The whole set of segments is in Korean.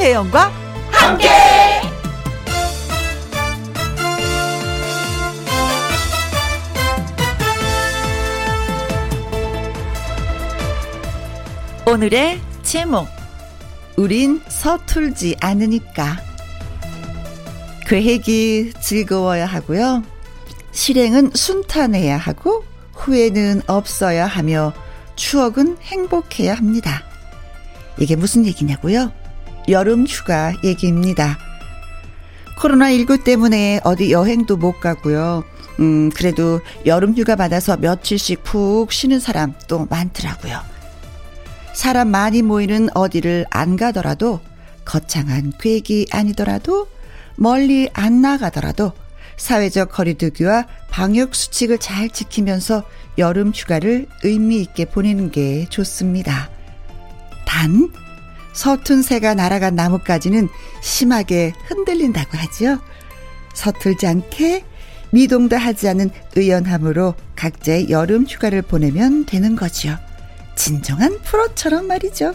김혜영과 함께. 오늘의 제목 우린 서툴지 않으니까 계획이 즐거워야 하고요. 실행은 순탄해야 하고 후회는 없어야 하며 추억은 행복해야 합니다. 이게 무슨 얘기냐고요? 여름 휴가 얘기입니다. 코로나19 때문에 어디 여행도 못 가고요. 음, 그래도 여름 휴가 받아서 며칠씩 푹 쉬는 사람 또 많더라고요. 사람 많이 모이는 어디를 안 가더라도 거창한 계획이 아니더라도 멀리 안 나가더라도 사회적 거리두기와 방역 수칙을 잘 지키면서 여름 휴가를 의미 있게 보내는 게 좋습니다. 단 서툰 새가 날아간 나뭇가지는 심하게 흔들린다고 하지요. 서툴지 않게 미동도 하지 않은 의연함으로 각자의 여름 휴가를 보내면 되는 거지요. 진정한 프로처럼 말이죠.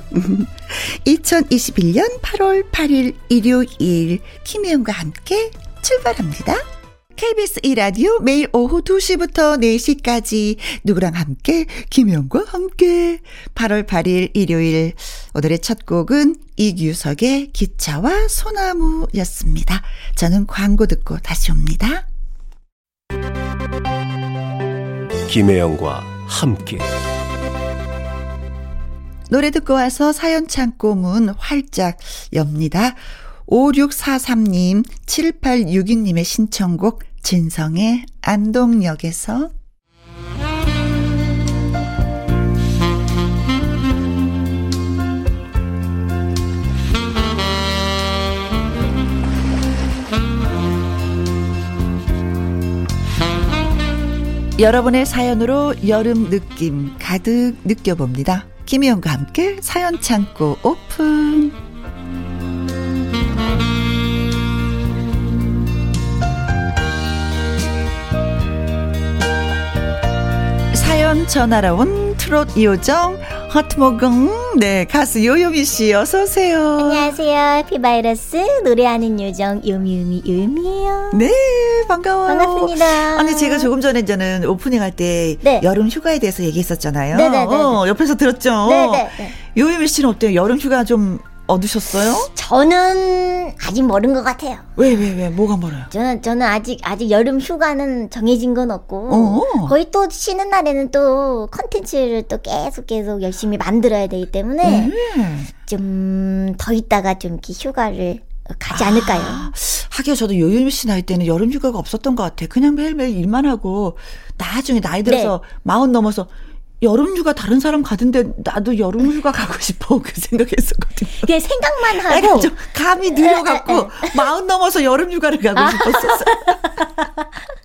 2021년 8월 8일 일요일 김혜영과 함께 출발합니다. KBS 1라디오 매일 오후 2시부터 4시까지 누구랑 함께 김혜영과 함께 8월 8일 일요일 오늘의 첫 곡은 이규석의 기차와 소나무였습니다. 저는 광고 듣고 다시 옵니다. 김혜영과 함께 노래 듣고 와서 사연 창고 문 활짝 엽니다. 5643님, 7862님의 신청곡 진성의 안동역에서 여러분의 사연으로 여름 느낌 가득 느껴봅니다. 김희영과 함께 사연 창고 오픈. 사연 전하러 온 트롯 요정 허트모금 네 가수 요요미 씨 어서 오세요. 안녕하세요. happy 바이러스 노래하는 요정 요미요미 요요미예요. 네 반가워요. 반갑습니다. 아니 제가 조금 전에 저는 오프닝 할때 네. 여름 휴가에 대해서 얘기했었잖아요. 네네네. 어, 옆에서 들었죠. 네네. 요요미 씨는 어때요? 여름 휴가 좀 얻으셨어요? 저는 아직 멀은 것 같아요. 왜, 왜, 왜? 뭐가 멀어요? 저는, 저는 아직, 아직 여름 휴가는 정해진 건 없고, 어어. 거의 또 쉬는 날에는 또 컨텐츠를 또 계속 계속 열심히 만들어야 되기 때문에, 음. 좀더 있다가 좀 이렇게 휴가를 가지 않을까요? 아, 하기야 저도 요요미 씨 나이 때는 여름 휴가가 없었던 것 같아. 그냥 매일매일 일만 하고, 나중에 나이 들어서 네. 마흔 넘어서 여름 휴가 다른 사람 가던데 나도 여름 휴가 가고 싶어 그 생각했었거든요. 그게 생각만 하고 좀 감이 느려갖고 마흔 넘어서 여름 휴가를 가고 아. 싶었었어.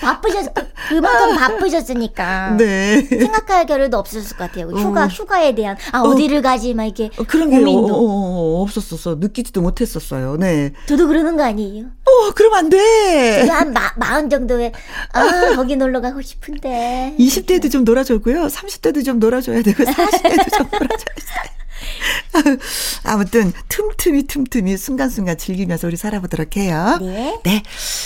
바쁘셨 그만큼 바쁘셨으니까 네. 생각할 겨를도 없었을 것 같아요. 휴가 어. 휴가에 대한 아 어. 디를 가지 막 이렇게 어, 그런 고민도 게 어, 어, 어, 없었었어. 느끼지도 못했었어요. 네. 저도 그러는 거 아니에요? 어, 그럼 안 돼. 한 마, 마흔 정도에 아 거기 놀러 가고 싶은데. 20대도 좀 놀아주고요. 30대도 좀 놀아줘야 되고 40대도 좀 놀아줘야 돼. 아무튼 틈틈이 틈틈이 순간순간 즐기면서 우리 살아보도록 해요. 네. 네.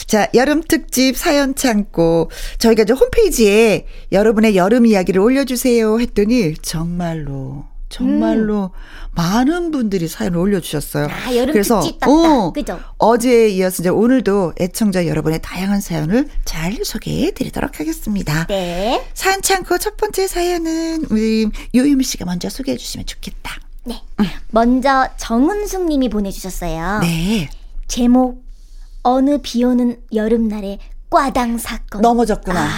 자, 여름 특집 사연 창고 저희가 이제 홈페이지에 여러분의 여름 이야기를 올려주세요 했더니 정말로 정말로 음. 많은 분들이 사연을 올려주셨어요. 아, 여름 그래서 특집 어, 그죠? 어제에 이어서 이제 오늘도 애청자 여러분의 다양한 사연을 잘 소개해 드리도록 하겠습니다. 네. 사연 창고 첫 번째 사연은 우리 요유미 씨가 먼저 소개해 주시면 좋겠다. 네. 먼저 정은숙 님이 보내주셨어요. 네. 제목, 어느 비 오는 여름날의 꽈당 사건. 넘어졌구나. 아.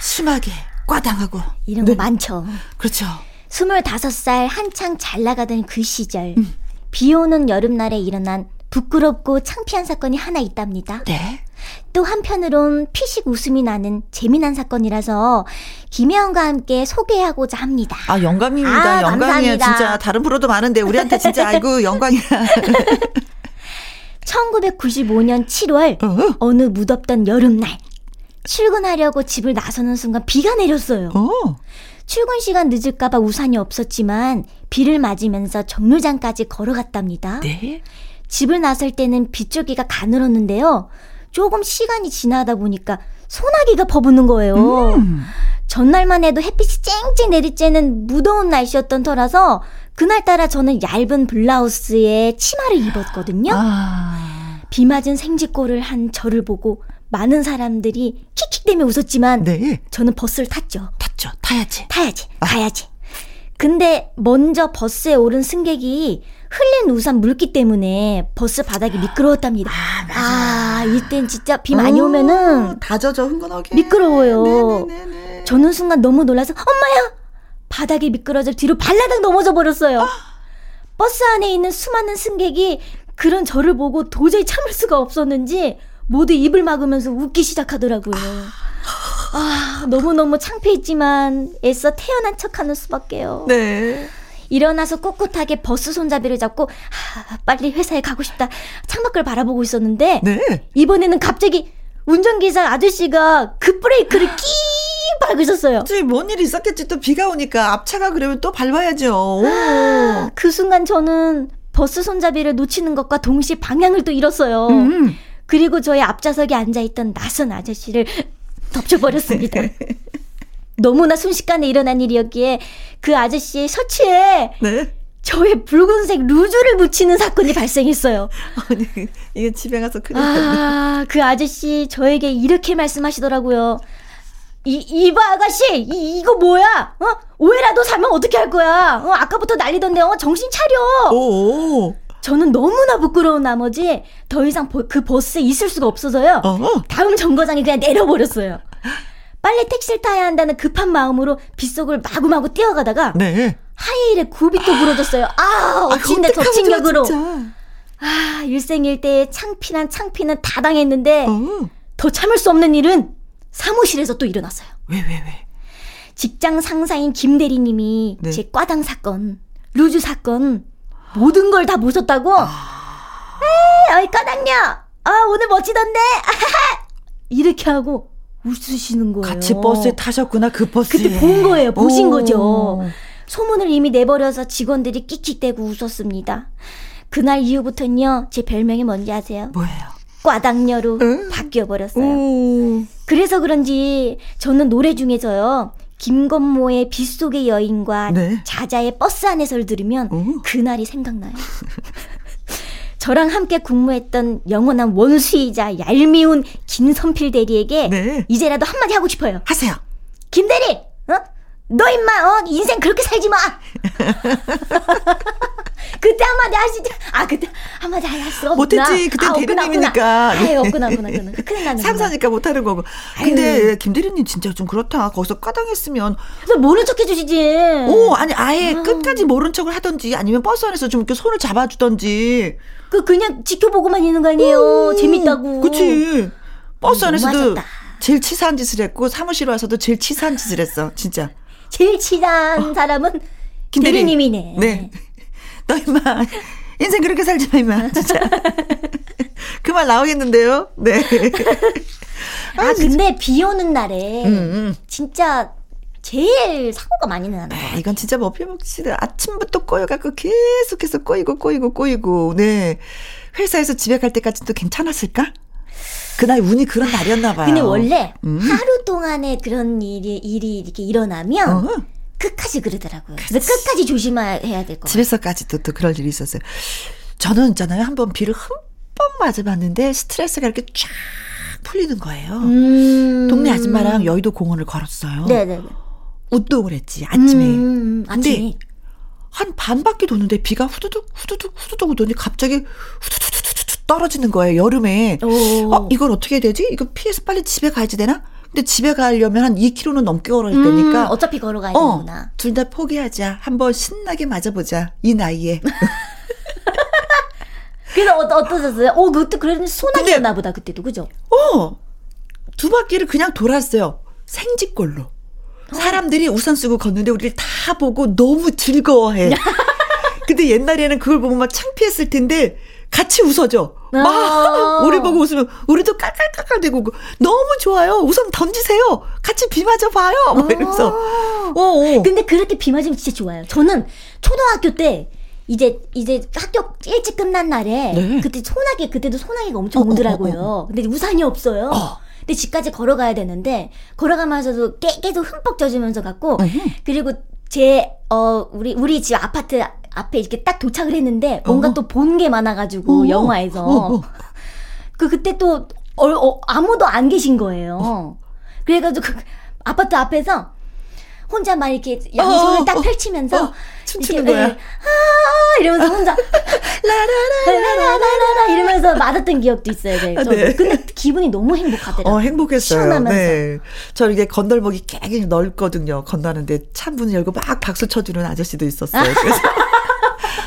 심하게 꽈당하고. 이런 거 네. 많죠. 그렇죠. 25살 한창 잘 나가던 그 시절. 음. 비 오는 여름날에 일어난 부끄럽고 창피한 사건이 하나 있답니다. 네. 또 한편으론 피식 웃음이 나는 재미난 사건이라서 김혜영과 함께 소개하고자 합니다. 아 영광입니다. 아, 영광이에요. 진짜 다른 프로도 많은데 우리한테 진짜 아이고 영광이야. 1995년 7월 어? 어느 무덥던 여름날 출근하려고 집을 나서는 순간 비가 내렸어요. 어. 출근 시간 늦을까봐 우산이 없었지만 비를 맞으면서 정류장까지 걸어갔답니다. 네. 집을 나설 때는 빗줄기가 가늘었는데요. 조금 시간이 지나다 보니까 소나기가 퍼붓는 거예요. 음. 전날만 해도 햇빛이 쨍쨍 내릴 쬐는 무더운 날씨였던 터라서 그날따라 저는 얇은 블라우스에 치마를 입었거든요. 아... 비 맞은 생쥐꼴을 한 저를 보고 많은 사람들이 킥킥대며 웃었지만 네. 저는 버스를 탔죠. 탔죠. 타야지. 타야지. 아. 가야지. 근데 먼저 버스에 오른 승객이 흘린 우산 물기 때문에 버스 바닥이 미끄러웠답니다. 아, 맞아. 아, 이땐 진짜 비 많이 오, 오면은 다 젖어 흥건하게 미끄러워요. 네네네네. 저는 순간 너무 놀라서 엄마야 바닥에 미끄러져 뒤로 발라당 넘어져 버렸어요. 아. 버스 안에 있는 수많은 승객이 그런 저를 보고 도저히 참을 수가 없었는지 모두 입을 막으면서 웃기 시작하더라고요. 아, 너무너무 창피했지만 애써 태어난 척 하는 수밖에요. 네. 일어나서 꿋꿋하게 버스 손잡이를 잡고 아, 빨리 회사에 가고 싶다. 창밖을 바라보고 있었는데 네. 이번에는 갑자기 운전기사 아저씨가 급브레이크를 끼 밟으셨어요. 뭔 일이 있었겠지. 또 비가 오니까 앞차가 그러면 또 밟아야죠. 아, 그 순간 저는 버스 손잡이를 놓치는 것과 동시에 방향을 또 잃었어요. 음. 그리고 저의 앞좌석에 앉아있던 낯선 아저씨를 덮쳐버렸습니다. 너무나 순식간에 일어난 일이었기에 그 아저씨의 셔츠에 네? 저의 붉은색 루즈를 묻히는 사건이 발생했어요. 아니, 이게 집에 가서 큰일 아, 그 아저씨 저에게 이렇게 말씀하시더라고요. 이, 이봐, 아가씨! 이, 이거 뭐야? 어? 오해라도 사면 어떻게 할 거야? 어, 아까부터 난리던데, 어, 정신 차려! 오 저는 너무나 부끄러운 나머지 더 이상 보, 그 버스에 있을 수가 없어서요. 어 다음 정거장에 그냥 내려버렸어요. 빨리 택시를 타야 한다는 급한 마음으로 빗속을 마구마구 뛰어가다가 네. 하이힐에 굽이 또 부러졌어요. 아, 어찌인데 저 충격으로. 아, 일생일대의 창피난 창피는 다 당했는데 어. 더 참을 수 없는 일은 사무실에서 또 일어났어요. 왜, 왜, 왜? 직장 상사인 김 대리님이 네. 제 과당 사건, 루즈 사건 모든 걸 다 보셨다고? 아... 에이, 어이 과당녀. 아, 오늘 멋지던데. 이렇게 하고 웃으시는 거예요. 같이 버스에 타셨구나, 그 버스에. 그때 본 거예요. 보신 오. 거죠. 소문을 이미 내버려서 직원들이 끽끽대고 웃었습니다. 그날 이후부터는요, 제 별명이 뭔지 아세요? 뭐예요? 꽈당녀로 응? 바뀌어버렸어요. 오. 그래서 그런지 저는 노래 중에서요, 김건모의 빗속의 여인과 네. 자자의 버스 안에서를 들으면 오. 그날이 생각나요. 저랑 함께 근무했던 영원한 원수이자 얄미운 김선필 대리에게 네. 이제라도 한마디 하고 싶어요. 하세요. 김 대리, 어? 너 임마, 어? 인생 그렇게 살지 마. 그때 한마디 하시죠. 아, 그때 한마디 할 수 없구나. 못했지. 그때 아, 대리님이니까. 아예 없구나, 없구나, 없구나. 큰일 나는 상사니까 못하는 거고. 근데 김 대리님 진짜 좀 그렇다. 거기서 까당했으면. 그래서 모른 척 해주시지. 오, 아니, 아예 아. 끝까지 모른 척을 하던지 아니면 버스 안에서 좀 이렇게 손을 잡아주던지. 그, 그냥 지켜보고만 있는 거 아니에요. 오, 재밌다고. 그치. 버스 안에서도 제일 치사한 짓을 했고, 사무실 와서도 제일 치사한 짓을 했어. 진짜. 제일 친한 어. 사람은 김대리님이네. 네. 너 임마 인생 그렇게 살지 마 임마 진짜. 그 말 나오겠는데요. 네. 아, 아 근데 비 오는 날에 음, 음. 진짜 제일 사고가 많이 나는 거 아, 이건 진짜 머피먹시들 뭐 아침부터 꼬여갖고 계속해서 꼬이고 꼬이고 꼬이고 네 회사에서 집에 갈 때까지도 괜찮았을까? 그날 운이 그런 날이었나 봐요. 근데 원래 음. 하루 동안에 그런 일이 일이 이렇게 일어나면 어. 끝까지 그러더라고요. 그래서 끝까지 조심해야 될것 같아요. 집에서까지도 또 그럴 일이 있었어요. 저는 있잖아요. 한 번 비를 흠뻑 맞아봤는데 스트레스가 이렇게 쫙 풀리는 거예요. 음. 동네 아줌마랑 여의도 공원을 걸었어요. 네네. 운동을 했지 아침에. 음. 근데 한 반바퀴 도는데 비가 후두둑 후두둑 후두둑 오더니 갑자기 후두둑 떨어지는 거예요 여름에. 오. 어 이걸 어떻게 해야 되지? 이거 피해서 빨리 집에 가야지 되나? 근데 집에 가려면 한 2km는 넘게 걸어야 되니까. 음, 어차피 걸어가야 어, 되는구나. 둘 다 포기하자. 한번 신나게 맞아보자. 이 나이에. 그래서 어, 어떠셨어요? 어, 그때 그래도 소나기였나 보다, 그때도. 그죠? 어. 두 바퀴를 그냥 돌았어요. 생쥐꼴로. 사람들이 우산 쓰고 걷는데 우리를 다 보고 너무 즐거워해. 근데 옛날에는 그걸 보면 막 창피했을 텐데 같이 웃어줘. 막 아. 우리 보고 웃으면 우리도 깔깔깔깔 대고 너무 좋아요. 우선 던지세요. 같이 비 맞아 봐요. 막 이러면서. 어, 어. 근데 그렇게 비 맞으면 진짜 좋아요. 저는 초등학교 때 이제 이제 학교 일찍 끝난 날에 네. 그때 소나기 그때도 소나기가 엄청 어, 어 오더라고요. 어, 어, 근데 우산이 없어요. 어. 근데 집까지 걸어가야 되는데 걸어가면서도 깨, 계속 흠뻑 젖으면서 갔고 그리고 제 어 우리 우리 집 아파트 앞에 이렇게 딱 도착을 했는데 뭔가 또본 게 많아가지고 영화에서 그 그때 또 어, 어, 아무도 안 계신 거예요. 그래가지고 그 아파트 앞에서 혼자 막 이렇게 양손을 어, 딱 펼치면서 어, 춤추는 거야. 아 이러면서 혼자 라라라라라라 이러면서 맞았던 기억도 있어요. 네. 네. 근데 기분이 너무 행복하더라고요. 어, 행복했어요. 시원하면서. 네. 저 이게 건널목이 굉장히 넓거든요. 건너는데 찬문 열고 막 박수 쳐주는 아저씨도 있었어요. 그래서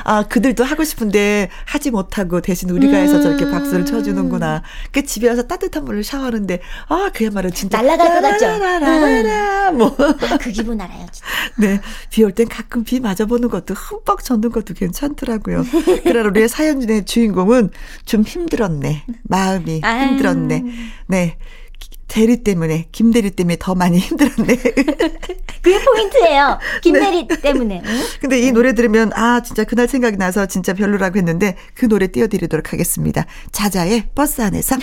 아, 그들도 하고 싶은데 하지 못하고 대신 우리가 해서 저렇게 음. 박수를 쳐주는구나. 그 집에 와서 따뜻한 물을 샤워하는데, 아, 그야말로 진짜. 날라갈 것 같죠? 라라라라, 음. 뭐. 아, 그 기분 알아요, 진짜. 네. 비 올 땐 가끔 비 맞아보는 것도 흠뻑 젖는 것도 괜찮더라고요. 그러나 우리의 사연진의 주인공은 좀 힘들었네. 마음이 힘들었네. 네. 대리 때문에 김 대리 때문에 더 많이 힘들었네. 그게 포인트예요. 김 대리 네. 때문에. 응? 근데 이 노래 들으면 아 진짜 그날 생각이 나서 진짜 별로라고 했는데 그 노래 띄워드리도록 하겠습니다. 자자의 버스 안에서.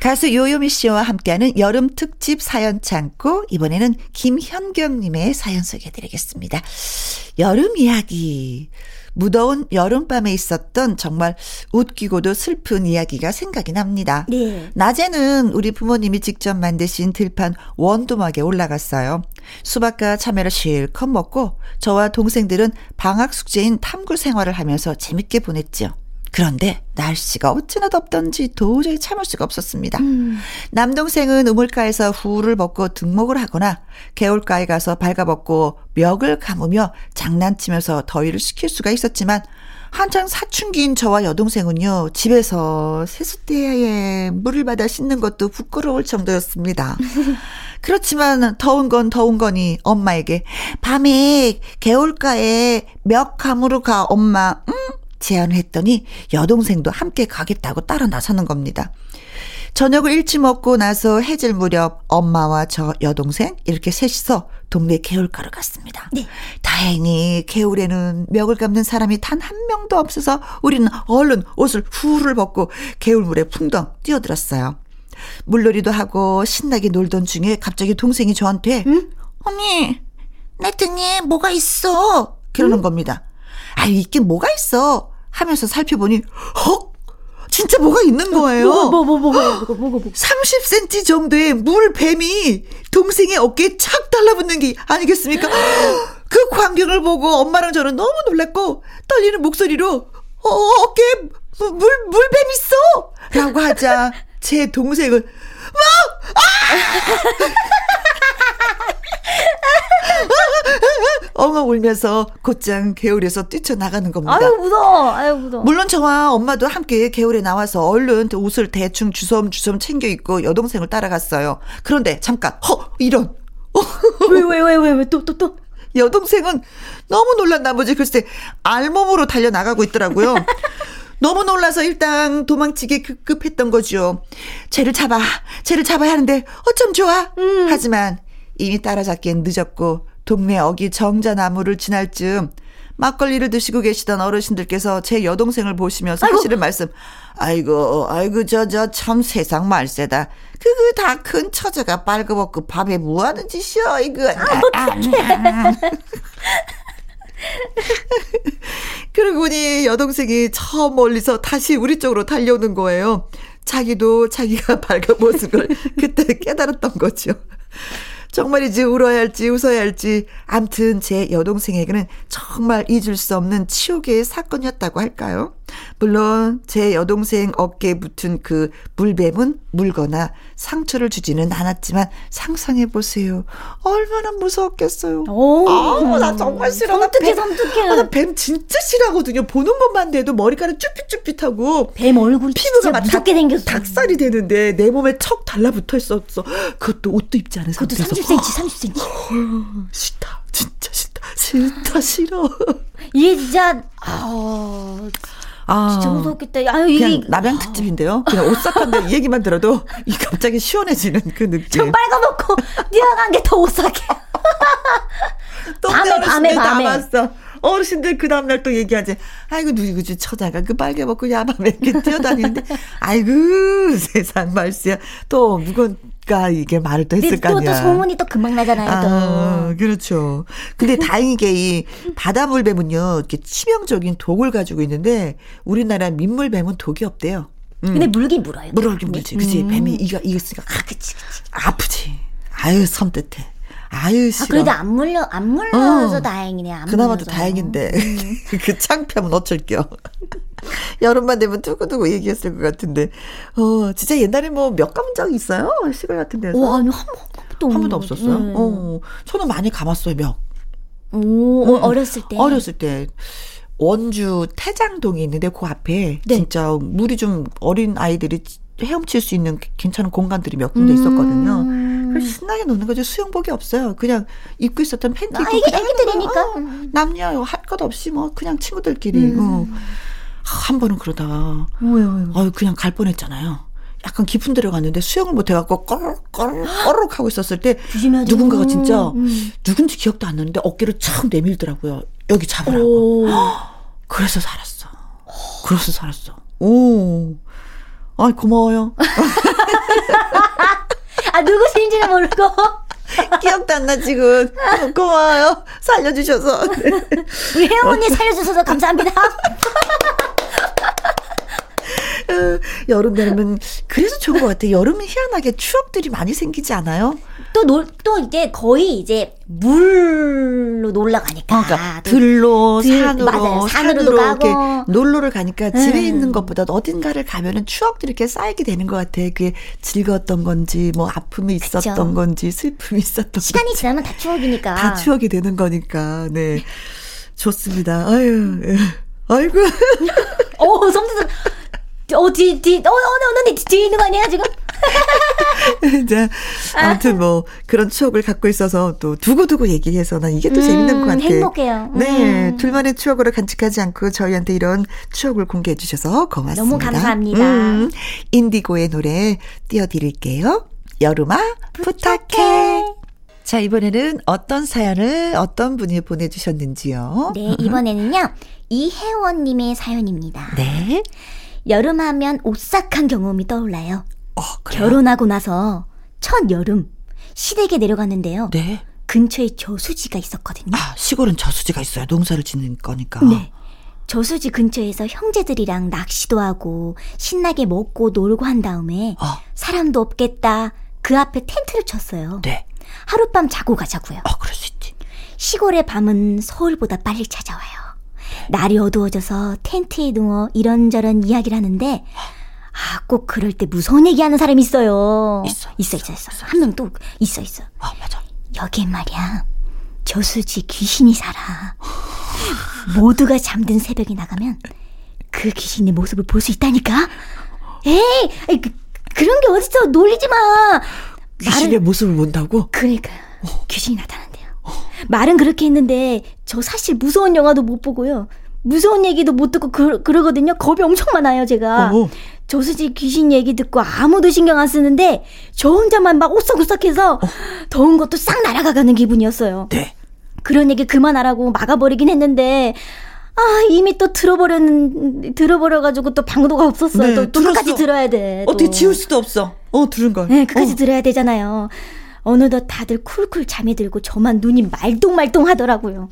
가수 요요미 씨와 함께하는 여름 특집 사연 창고 이번에는 김현경 님의 사연 소개해 드리겠습니다. 여름 이야기. 무더운 여름밤에 있었던 정말 웃기고도 슬픈 이야기가 생각이 납니다. 네. 낮에는 우리 부모님이 직접 만드신 들판 원두막에 올라갔어요. 수박과 참외를 실컷 먹고 저와 동생들은 방학 숙제인 탐구 생활을 하면서 재밌게 보냈죠. 그런데 날씨가 어찌나 덥던지 도저히 참을 수가 없었습니다. 음. 남동생은 우물가에서 후를 벗고 등목을 하거나 개울가에 가서 발가벗고 멱을 감으며 장난치면서 더위를 식힐 수가 있었지만 한창 사춘기인 저와 여동생은요, 집에서 세숫대에 물을 받아 씻는 것도 부끄러울 정도였습니다. 그렇지만 더운 건 더운 거니 엄마에게 밤에 개울가에 멱 감으러 가 엄마, 응? 제안을 했더니 여동생도 함께 가겠다고 따라 나서는 겁니다. 저녁을 일찍 먹고 나서 해질 무렵 엄마와 저 여동생 이렇게 셋이서 동네 개울가로 갔습니다. 네. 다행히 개울에는 멱을 감는 사람이 단 한 명도 없어서 우리는 얼른 옷을 후를 벗고 개울물에 풍덩 뛰어들었어요. 물놀이도 하고 신나게 놀던 중에 갑자기 동생이 저한테 응? 언니 내 등에 뭐가 있어 그러는 응? 겁니다. 아, 있긴 뭐가 있어. 하면서 살펴보니, 헉! 진짜 뭐가 있는 거예요. 뭐가, 뭐, 뭐, 뭐 가, 뭐가, 뭐가, 뭐가. 30cm 정도의 물뱀이 동생의 어깨에 착 달라붙는 게 아니겠습니까? 그 광경을 보고 엄마랑 저는 너무 놀랐고, 떨리는 목소리로, 어, 어깨에 물, 물뱀 있어! 라고 하자, 제 동생은, 뭐! 아! 엉엉 울면서 곧장 개울에서 뛰쳐나가는 겁니다. 아유, 무서워. 아유, 무서워. 물론 저와 엄마도 함께 개울에 나와서 얼른 옷을 대충 주섬주섬 챙겨 입고 여동생을 따라갔어요. 그런데 잠깐, 허, 이런. 왜, 왜, 왜, 왜, 왜, 또, 또, 또. 여동생은 너무 놀란 나머지 글쎄 알몸으로 달려나가고 있더라고요. 너무 놀라서 일단 도망치기 급급했던 거죠. 쟤를 잡아, 쟤를 잡아야 하는데 어쩜 좋아. 음. 하지만 이미 따라잡기엔 늦었고 동네 어기 정자나무를 지날 즈음 막걸리를 드시고 계시던 어르신들께서 제 여동생을 보시면서 아이고. 하시는 말씀. 아이고, 아이고, 저, 저, 참 세상 말세다. 그거 다 큰 처자가 빨가벗고 밥에 뭐 하는 짓이야, 이거. 아, 어떡해. 그러고 보니 여동생이 저 멀리서 다시 우리 쪽으로 달려오는 거예요. 자기도 자기가 밝은 모습을 그때 깨달았던 거죠. 정말이지 울어야 할지 웃어야 할지 암튼 제 여동생에게는 정말 잊을 수 없는 치욕의 사건이었다고 할까요? 물론 제 여동생 어깨에 붙은 그 물뱀은 물거나 상처를 주지는 않았지만 상상해 보세요. 얼마나 무서웠겠어요. 아, 나 정말 싫어. 섬뜩해, 섬뜩해. 아, 나뱀 진짜 싫어하거든요. 보는 것만 돼도 머리카락 쭈삣쭈삣하고 뱀 얼굴 피부가 막 무섭게 생겼어. 닭살이 되는데 내 몸에 척 달라붙어 있었어. 그것도 옷도 입지 않은 상태에서. 그것도 30cm, 30cm. 어, 싫다. 진짜 싫다. 싫다 싫어. 이게 진짜 아 아, 진짜 무섭겠다. 아유, 그냥 이, 남양 특집인데요. 그냥 오싹한데 얘기만 들어도 이 갑자기 시원해지는 그 느낌. 좀 빨가먹고 뛰어간 게 더 오싹해. 밤에 밤에 밤에. 남았어. 어르신들 그 다음날 또 얘기하지. 아이고, 누구지, 처자가 그 빨개 먹고 야밤에 이렇게 뛰어다니는데, 아이고, 세상 말씨야. 또, 누군 가 이게 말을 또 했을 거 아니야. 또, 또 소문이 또 금방 나잖아요, 또. 아, 그렇죠. 근데 다행히게 이 바다물뱀은요, 이렇게 치명적인 독을 가지고 있는데, 우리나라 민물뱀은 독이 없대요. 음. 근데 물긴 물어요. 물긴 물지. 그치. 음. 뱀이 이가, 이겼으니까. 아, 그치, 그치. 아프지. 아유, 섬뜩해. 아유 싫어. 아, 그래도 안 물려 안 물려서 어. 다행이네. 안 그나마도 물려서. 다행인데 음. 그 창피하면 어쩔게요. 여름만 되면 두고두고 얘기했을 것 같은데. 어 진짜 옛날에 뭐 몇 가본 적 있어요? 시골 같은 데서. 와 아니 한 번도 한 번도 없었어요. 네. 어 저는 많이 감았어요 몇. 오 어, 어렸을 때. 어렸을 때. 원주 태장동이 있는데 그 앞에 네. 진짜 물이 좀 어린 아이들이 헤엄칠 수 있는 괜찮은 공간들이 몇 군데 있었거든요. 음. 그래서 신나게 노는 거죠. 수영복이 없어요. 그냥 입고 있었던 팬티 아, 입고 아, 애기들이니까 어, 남녀 할 것 없이 뭐 그냥 친구들끼리 음. 어. 한 번은 그러다가 왜요? 어 그냥 갈 뻔했잖아요. 약간 깊은 데로 갔는데 수영을 못 해갖고 꺼르꺼르꺼르 하고 있었을 때 조심하죠. 누군가가 진짜 음. 누군지 기억도 안 나는데 어깨를 촥 내밀더라고요. 여기 잡으라고. 그래서 살았어. 그래서 살았어. 오. 아, 고마워요. 아, 누구신지는 모르고. 기억도 안 나, 지금. 고마워요. 살려주셔서. 우리 혜원 언니 살려주셔서 감사합니다. 어, 여름 되면 그래서 좋은 것 같아요. 여름은 희한하게 추억들이 많이 생기지 않아요? 또 놀, 또 이제 거의 이제 물로 놀러 가니까. 그러니까 들로, 들, 산으로, 맞아요. 산으로 가고. 놀러를 가니까 집에 음. 있는 것보다 어딘가를 가면은 추억들이 이렇게 쌓이게 되는 것 같아. 그게 즐거웠던 건지, 뭐 아픔이 있었던 그쵸. 건지, 슬픔이 있었던 시간이 건지. 지나면 다 추억이니까. 다 추억이 되는 거니까. 네. 좋습니다. 아유. 아이고. 어, 어, 뒤, 뒤, 어, 어, 어, 너, 뒤에 있는 거 아니야, 지금? 자, 아무튼 뭐, 그런 추억을 갖고 있어서 또 두고두고 얘기해서 난 이게 또 음, 재밌는 것 같아. 행복해요. 네, 음. 둘만의 추억으로 간직하지 않고 저희한테 이런 추억을 공개해 주셔서 고맙습니다. 너무 감사합니다. 음, 인디고의 노래 띄워드릴게요. 여름아, 부탁해. 자, 이번에는 어떤 사연을 어떤 분이 보내주셨는지요? 네, 이번에는요, 이혜원님의 사연입니다. 네. 여름하면 오싹한 경험이 떠올라요. 어, 결혼하고 나서 첫 여름 시댁에 내려갔는데요. 네. 근처에 저수지가 있었거든요. 아, 시골은 저수지가 있어요. 농사를 짓는 거니까. 네. 저수지 근처에서 형제들이랑 낚시도 하고 신나게 먹고 놀고 한 다음에 어. 사람도 없겠다. 그 앞에 텐트를 쳤어요. 네. 하룻밤 자고 가자고요. 어, 그럴 수 있지. 시골의 밤은 서울보다 빨리 찾아와요. 날이 어두워져서 텐트에 누워 이런저런 이야기를 하는데 아, 꼭 그럴 때 무서운 얘기하는 사람이 있어요. 있어. 있어, 있어, 있어. 있어. 한 명 또 있어, 있어. 아, 맞아. 여기엔 말이야. 저수지 귀신이 살아. 모두가 잠든 새벽에 나가면 그 귀신의 모습을 볼 수 있다니까? 에이, 그, 그런 게 어딨어. 놀리지 마. 귀신의 말은, 모습을 본다고? 그러니까 어. 귀신이. 어. 말은 그렇게 했는데 저 사실 무서운 영화도 못 보고요. 무서운 얘기도 못 듣고 그, 그러거든요. 겁이 엄청 많아요, 제가. 어. 저수지 귀신 얘기 듣고 아무도 신경 안 쓰는데 저 혼자만 막 오싹오싹해서 어. 더운 것도 싹 날아가가는 기분이었어요. 네. 그런 얘기 그만하라고 막아버리긴 했는데 아 이미 또 들어버렸는 들어버려가지고 또 방도가 없었어요. 네, 또, 또 끝까지 들어야 돼. 또. 어떻게 지울 수도 없어. 어 들은 걸. 네, 끝까지 어. 들어야 되잖아요. 어느덧 다들 쿨쿨 잠이 들고 저만 눈이 말똥말똥 하더라고요.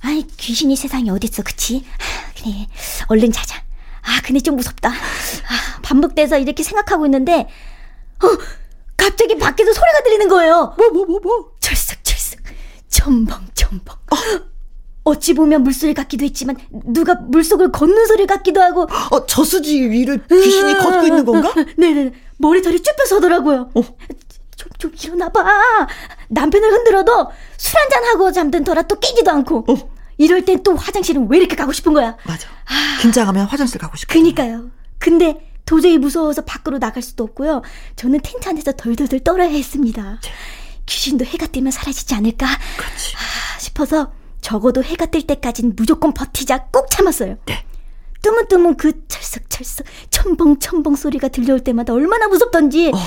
아이 귀신이 세상에 어딨어 그치? 아, 그래 얼른 자자. 아 근데 좀 무섭다. 아, 반복돼서 이렇게 생각하고 있는데 어 갑자기 밖에서 소리가 들리는 거예요. 뭐 뭐 뭐 뭐, 철썩철썩 첨벙첨벙. 어. 어찌 보면 물소리 같기도 했지만 누가 물속을 걷는 소리 같기도 하고 어 저수지 위를 귀신이 음, 걷고 있는 건가? 네네 머리털이 쭉 펴서더라고요. 어. 좀, 좀 일어나봐. 남편을 흔들어도 술 한잔하고 잠든 터라 또 깨지도 않고. 어. 이럴 땐 또 화장실은 왜 이렇게 가고 싶은 거야? 맞아. 아. 긴장하면 화장실 가고 싶어. 그니까요. 근데 도저히 무서워서 밖으로 나갈 수도 없고요. 저는 텐트 안에서 덜덜덜 떨어야 했습니다. 네. 귀신도 해가 뜨면 사라지지 않을까? 그렇지. 아, 싶어서 적어도 해가 뜰 때까진 무조건 버티자 꼭 참았어요. 네. 뜨문뜨문 그 찰싹찰싹 첨벙첨벙 소리가 들려올 때마다 얼마나 무섭던지. 어.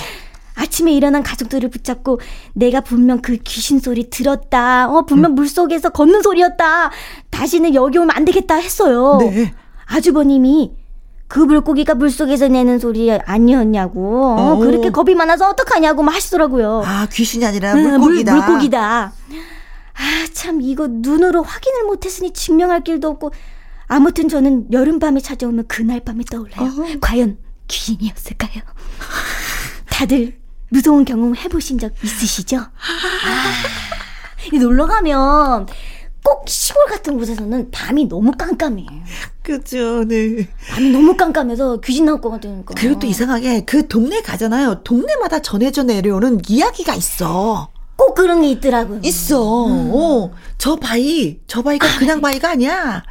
아침에 일어난 가족들을 붙잡고 내가 분명 그 귀신 소리 들었다. 어, 분명 음. 물속에서 걷는 소리였다. 다시는 여기 오면 안 되겠다 했어요. 네. 아주버님이 그 물고기가 물속에서 내는 소리 아니었냐고. 어, 그렇게 겁이 많아서 어떡하냐고 막 하시더라고요. 아, 귀신이 아니라 물고기다. 물, 물고기다. 아, 참, 이거 눈으로 확인을 못 했으니 증명할 길도 없고. 아무튼 저는 여름밤이 찾아오면 그날 밤이 떠올라요. 어. 과연 귀신이었을까요? 다들 무서운 경험 해보신 적 있으시죠? 아, 놀러 가면 꼭 시골 같은 곳에서는 밤이 너무 깜깜해. 그죠, 네. 밤이 너무 깜깜해서 귀신 나올 것 같으니까. 그리고 또 이상하게 그 동네 가잖아요. 동네마다 전해져 내려오는 이야기가 있어. 꼭 그런 게 있더라고요. 있어. 음. 어, 저 바위, 저 바위가 아, 그냥 바위가 아니야.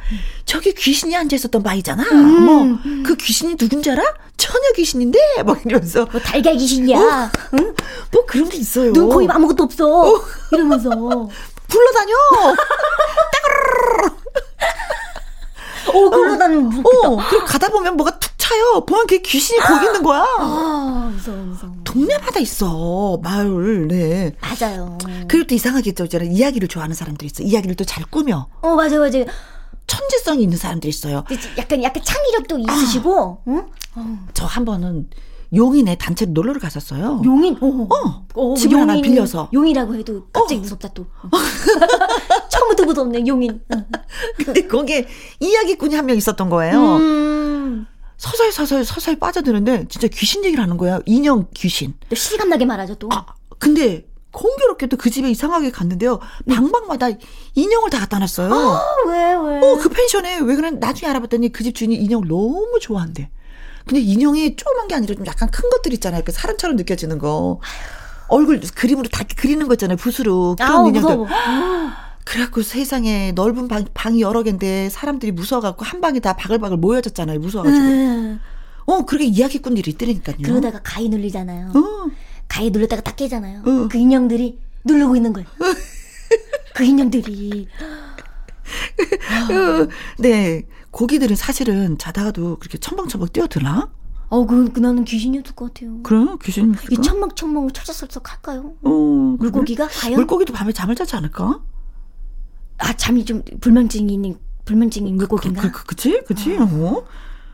저기 귀신이 앉아 있었던 바위잖아. 음. 뭐, 그 귀신이 누군지 알아? 처녀 귀신인데? 막 이러면서. 뭐 달걀 귀신이야. 어? 응? 뭐 그런 게 있어요. 눈, 코, 입 아무것도 없어. 어. 이러면서. 불러다녀! 어, 굴러다니는 어, 그리고 가다 보면 뭐가 툭 차요. 보면 그게 귀신이 거기 있는 거야. 아, 무서워, 무서워. 동네마다 있어, 마을, 네. 맞아요. 그리고 또 이상하겠죠. 저는 이야기를 좋아하는 사람들이 있어. 이야기를 또 잘 꾸며. 어, 맞아요, 맞아요. 천재성이 있는 사람들이 있어요. 약간, 약간 창의력도 있으시고, 아, 응? 어. 저한 번은 용인에 단체로 놀러를 갔었어요. 용인? 어. 어. 어 집을 용인, 하나 빌려서. 용이라고 해도 갑자기 어. 무섭다 또. 처음부터 무섭네, 용인. 근데 거기에 이야기꾼이 한 명 있었던 거예요. 음. 서서히 서서히 서서히 빠져드는데 진짜 귀신 얘기를 하는 거야. 인형 귀신. 또 실감나게 말하죠 또. 아, 근데 공교롭게도 그 집에 이상하게 갔는데요. 네. 방방마다 인형을 다 갖다 놨어요. 아, 왜, 왜? 어, 그 펜션에 왜 그래? 나중에 알아봤더니 그 집 주인이 인형을 너무 좋아한대. 근데 인형이 조그만 게 아니라 좀 약간 큰 것들 있잖아요. 그 사람처럼 느껴지는 거. 얼굴 그림으로 다 그리는 거 있잖아요. 붓으로. 그런 아우, 인형들. 무서워. 그래갖고 세상에 넓은 방, 방이 여러 개인데 사람들이 무서워갖고 한 방에 다 바글바글 모여졌잖아요. 무서워가지고. 음. 어, 그렇게 이야기꾼들이 있더라니까요. 그러다가 가위 눌리잖아요. 어. 가위 눌렀다가 딱 깨잖아요. 어. 그 인형들이 누르고 있는 거예요. 그 인형들이. 어, 네. 고기들은 사실은 자다가도 그렇게 첨벙첨벙 뛰어드나? 어, 그, 그 나는 귀신이었을 것 같아요. 그럼 귀신이 이 첨벙첨벙 철썩철썩 할까요? 어, 물고기가 과연? 물고기도 밤에 잠을 자지 않을까? 아, 잠이 좀 불면증이 있는 불면증인 물고기인가? 그, 그, 그, 치 그치? 어. 어?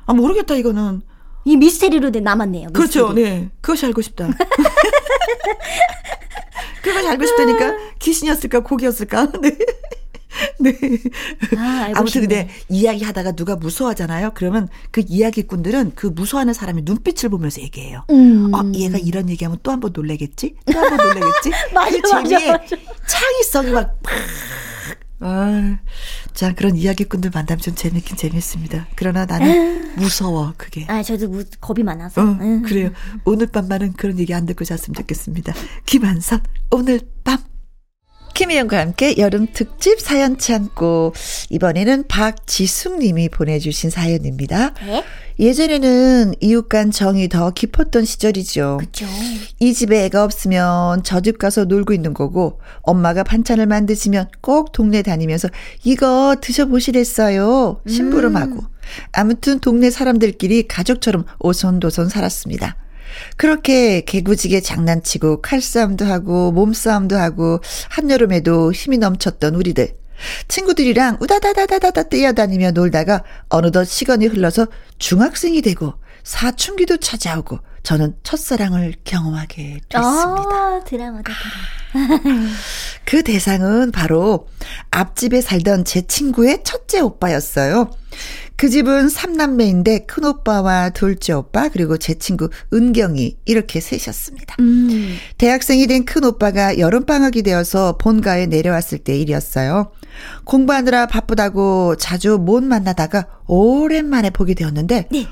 아, 모르겠다, 이거는. 이 미스테리로 남았네요. 미스테리. 그렇죠, 네. 그것이 알고 싶다. 그것이 알고 싶다니까. 귀신이었을까, 고기였을까? 네. 네. 아, 무튼 근데 이야기 하다가 누가 무서워하잖아요. 그러면 그 이야기꾼들은 그 무서워하는 사람의 눈빛을 보면서 얘기해요. 음. 어, 얘가 이런 얘기하면 또 한 번 놀래겠지? 또 한 번 놀래겠지? 맞아, 그 재미에 맞아, 맞아. 창의성이 막 아, 자, 그런 이야기꾼들 만나면 좀 재밌긴 재밌습니다. 그러나 나는 무서워, 그게. 아, 저도 무, 겁이 많아서. 어, 그래요. 오늘 밤만은 그런 얘기 안 듣고 잤으면 좋겠습니다. 김한선, 오늘 밤. 김희영과 함께 여름 특집 사연 참고 이번에는 박지숙 님이 보내주신 사연입니다. 네? 예전에는 이웃 간 정이 더 깊었던 시절이죠. 그죠. 이 집에 애가 없으면 저 집 가서 놀고 있는 거고 엄마가 반찬을 만드시면 꼭 동네 다니면서 이거 드셔보시랬어요. 심부름하고. 음. 아무튼 동네 사람들끼리 가족처럼 오손도손 살았습니다. 그렇게 개구지게 장난치고 칼싸움도 하고 몸싸움도 하고 한여름에도 힘이 넘쳤던 우리들. 친구들이랑 우다다다다다다 뛰어다니며 놀다가 어느덧 시간이 흘러서 중학생이 되고 사춘기도 찾아오고 저는 첫사랑을 경험하게 됐습니다. 아, 드라마다 드라마. 그 대상은 바로 앞집에 살던 제 친구의 첫째 오빠였어요. 그 집은 삼남매인데 큰오빠와 둘째 오빠 그리고 제 친구 은경이 이렇게 셋이었습니다. 음. 대학생이 된 큰오빠가 여름방학이 되어서 본가에 내려왔을 때 일이었어요. 공부하느라 바쁘다고 자주 못 만나다가 오랜만에 보게 되었는데 네.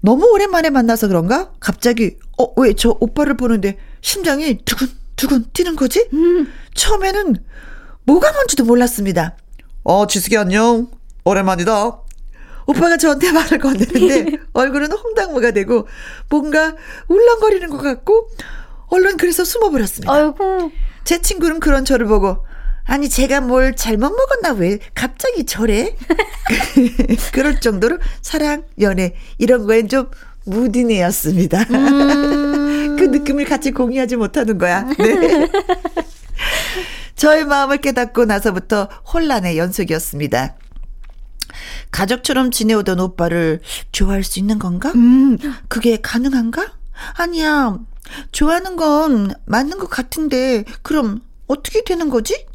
너무 오랜만에 만나서 그런가? 갑자기 어 왜 저 오빠를 보는데 심장이 두근두근 뛰는 거지? 음. 처음에는 뭐가 뭔지도 몰랐습니다. 어 지숙이 안녕. 오랜만이다. 오빠가 저한테 말을 건네는데 얼굴은 홍당무가 되고 뭔가 울렁거리는 것 같고 얼른 그래서 숨어버렸습니다. 아이고. 제 친구는 그런 저를 보고 아니 제가 뭘 잘못 먹었나 왜 갑자기 저래? 그럴 정도로 사랑, 연애 이런 거엔 좀 무딘애였습니다. 음. 그 느낌을 같이 공유하지 못하는 거야. 네. 저의 마음을 깨닫고 나서부터 혼란의 연속이었습니다. 가족처럼 지내오던 오빠를 좋아할 수 있는 건가? 음, 그게 가능한가? 아니야. 좋아하는 건 맞는 것 같은데, 그럼 어떻게 되는 거지?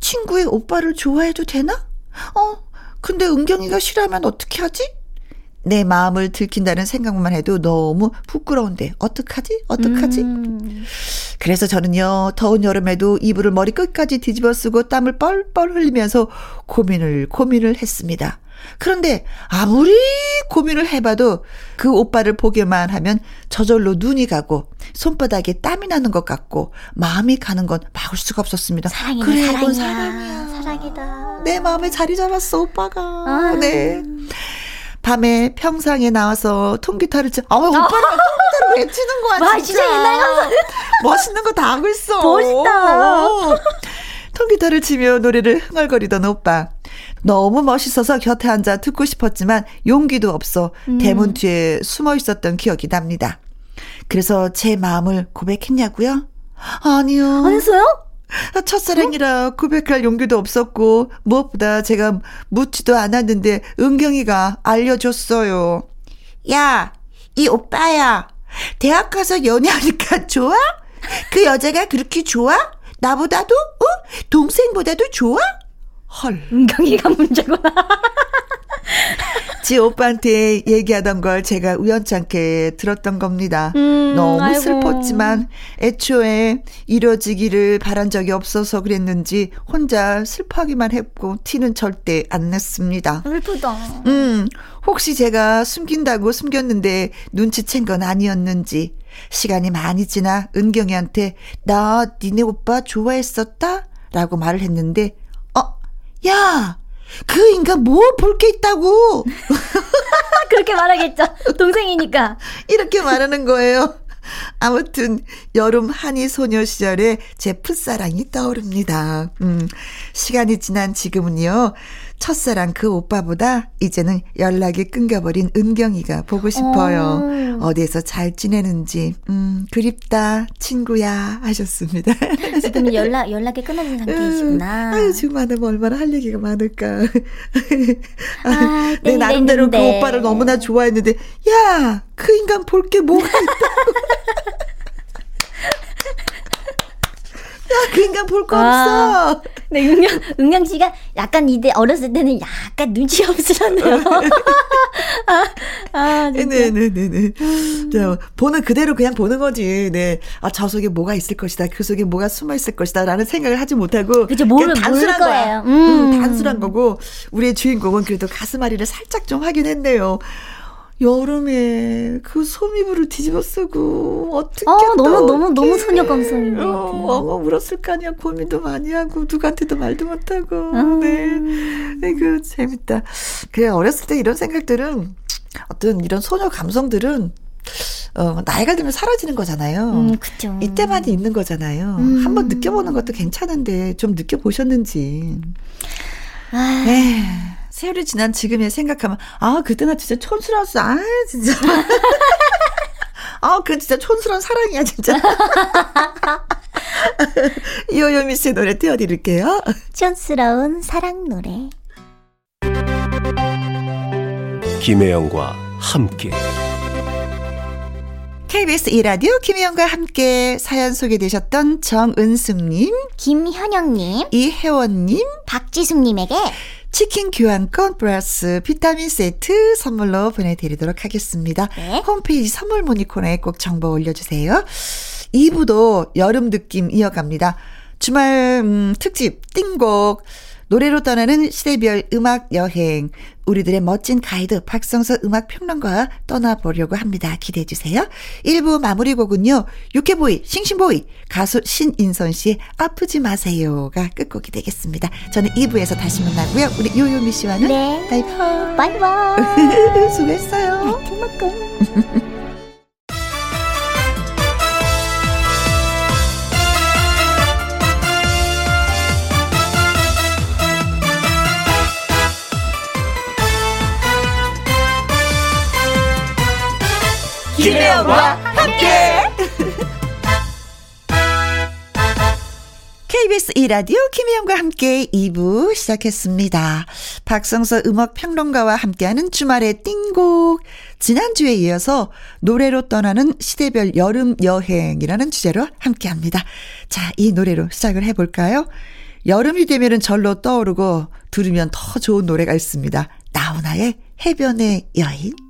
친구의 오빠를 좋아해도 되나? 어, 근데 은경이가 싫어하면 어떻게 하지? 내 마음을 들킨다는 생각만 해도 너무 부끄러운데 어떡하지? 어떡하지? 음. 그래서 저는요 더운 여름에도 이불을 머리 끝까지 뒤집어 쓰고 땀을 뻘뻘 흘리면서 고민을 고민을 했습니다. 그런데 아무리 고민을 해봐도 그 오빠를 보기만 하면 저절로 눈이 가고 손바닥에 땀이 나는 것 같고 마음이 가는 건 막을 수가 없었습니다. 사랑이네, 그래, 사랑이야. 사랑이야. 사랑이다. 내 마음에 자리 잡았어 오빠가. 아. 네. 밤에 평상에 나와서 통기타를 치. 아, 왜 오빠랑 통기타를 왜 치는 거야, 진짜. 와, 진짜 옛날. 멋있는 거 다 하고 있어. 멋있다. 어. 통기타를 치며 노래를 흥얼거리던 오빠. 너무 멋있어서 곁에 앉아 듣고 싶었지만 용기도 없어 음. 대문 뒤에 숨어 있었던 기억이 납니다. 그래서 제 마음을 고백했냐고요? 아니요. 안 했어요? 첫사랑이라 고백할 용기도 없었고 무엇보다 제가 묻지도 않았는데 은경이가 알려줬어요. 야, 이 오빠야. 대학 가서 연애하니까 좋아? 그 여자가 그렇게 좋아? 나보다도? 어? 동생보다도 좋아? 헐. 은경이가 문제구나. 지 오빠한테 얘기하던 걸 제가 우연찮게 들었던 겁니다. 음, 너무 아이고. 슬펐지만 애초에 이뤄지기를 바란 적이 없어서 그랬는지 혼자 슬퍼하기만 했고 티는 절대 안 냈습니다. 슬프다. 음, 혹시 제가 숨긴다고 숨겼는데 눈치챈 건 아니었는지 시간이 많이 지나 은경이한테 나 니네 오빠 좋아했었다? 라고 말을 했는데 어, 야! 그 인간 뭐 볼 게 있다고. 그렇게 말하겠죠. 동생이니까. 이렇게 말하는 거예요. 아무튼 여름 한이 소녀 시절에 제 풋사랑이 떠오릅니다. 음, 시간이 지난 지금은요. 첫사랑 그 오빠보다 이제는 연락이 끊겨버린 은경이가 보고 싶어요. 어. 디에서 잘 지내는지, 음, 그립다, 친구야, 하셨습니다. 지금 연락, 연락이 끊어진 상태이시구나. 음, 아유, 지금 만나면 얼마나 할 얘기가 많을까. 아, 아, 내 나름대로 그 오빠를 너무나 좋아했는데, 야, 그 인간 볼 게 뭐가 있다. 야, 그 인간 볼 거 없어. 네, 은경, 은경 씨가 약간 이때 어렸을 때는 약간 눈치 없으셨네요. 아, 아, 네네네네. 네, 네, 네. 자, 보는 그대로 그냥 보는 거지. 네. 아, 저 속에 뭐가 있을 것이다. 그 속에 뭐가 숨어 있을 것이다. 라는 생각을 하지 못하고. 그죠, 모를, 단순한 거예요. 음. 음, 단순한 거고, 우리의 주인공은 그래도 가슴앓이를 살짝 좀 하긴 했네요. 여름에 그 소미불을 뒤집어 쓰고 어떻게 아, 너무 너무 너무 소녀 감성인 것 같아요. 어, 어, 울었을 거 아니야. 고민도 많이 하고 누구한테도 말도 못 하고. 음. 네. 이거 재밌다. 그래 어렸을 때 이런 생각들은 어떤 이런 소녀 감성들은 어, 나이가 들면 사라지는 거잖아요. 음, 그죠. 이때만 있는 거잖아요. 음. 한번 느껴보는 것도 괜찮은데 좀 느껴보셨는지. 아. 네. 세월이 지난 지금에 생각하면 아 그때 나 진짜 촌스러웠어. 아 진짜. 아, 그 진짜 촌스러운 사랑이야, 진짜. 이호요미 씨의 노래 띄워드릴게요. 촌스러운 사랑 노래. 김혜영과 함께. KBS 이라디오 김혜영과 함께 사연 소개되셨던 정은숙님, 김현영님, 이혜원님, 박지숙님에게 치킨 교환권 플러스 비타민 세트 선물로 보내드리도록 하겠습니다. 네. 홈페이지 선물 모니 코너에 꼭 정보 올려주세요. 2부도 여름 느낌 이어갑니다. 주말 음, 특집 띵곡 노래로 떠나는 시대별 음악 여행. 우리들의 멋진 가이드 박성서 음악 평론가 떠나보려고 합니다. 기대해 주세요. 1부 마무리 곡은요. 유쾌boy, 싱싱boy, 가수 신인선 씨의 아프지 마세요가 끝곡이 되겠습니다. 저는 2부에서 다시 만나고요. 우리 요요미 씨와는 네. 바이바이. 바이바이. 수고했어요. 하여튼 김혜영과 함께. KBS 2라디오 김혜영과 함께 2부 시작했습니다. 박성서 음악평론가와 함께하는 주말의 띵곡. 지난주에 이어서 노래로 떠나는 시대별 여름 여행이라는 주제로 함께합니다. 자, 이 노래로 시작을 해볼까요? 여름이 되면은 절로 떠오르고 들으면 더 좋은 노래가 있습니다. 나훈아의 해변의 여인.